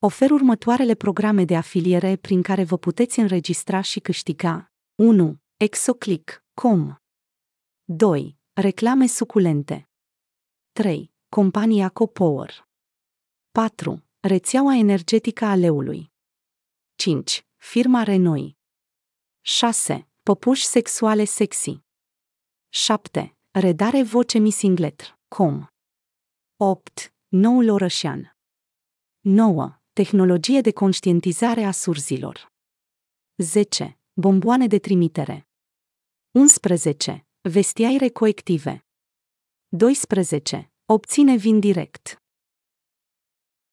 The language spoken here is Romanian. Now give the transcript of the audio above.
Ofer următoarele programe de afiliere prin care vă puteți înregistra și câștiga. 1. Exoclick.com 2. Reclame suculente 3. Compania Copower 4. Rețeaua energetică a leului 5. Firma Renoi 6. Păpuși sexuale sexy 7. Redare voce missinglet.com 8. Noul orășean 9. Tehnologie de conștientizare a surzilor 10. Bomboane de trimitere 11. Vestiaire colective 12. Obține vin direct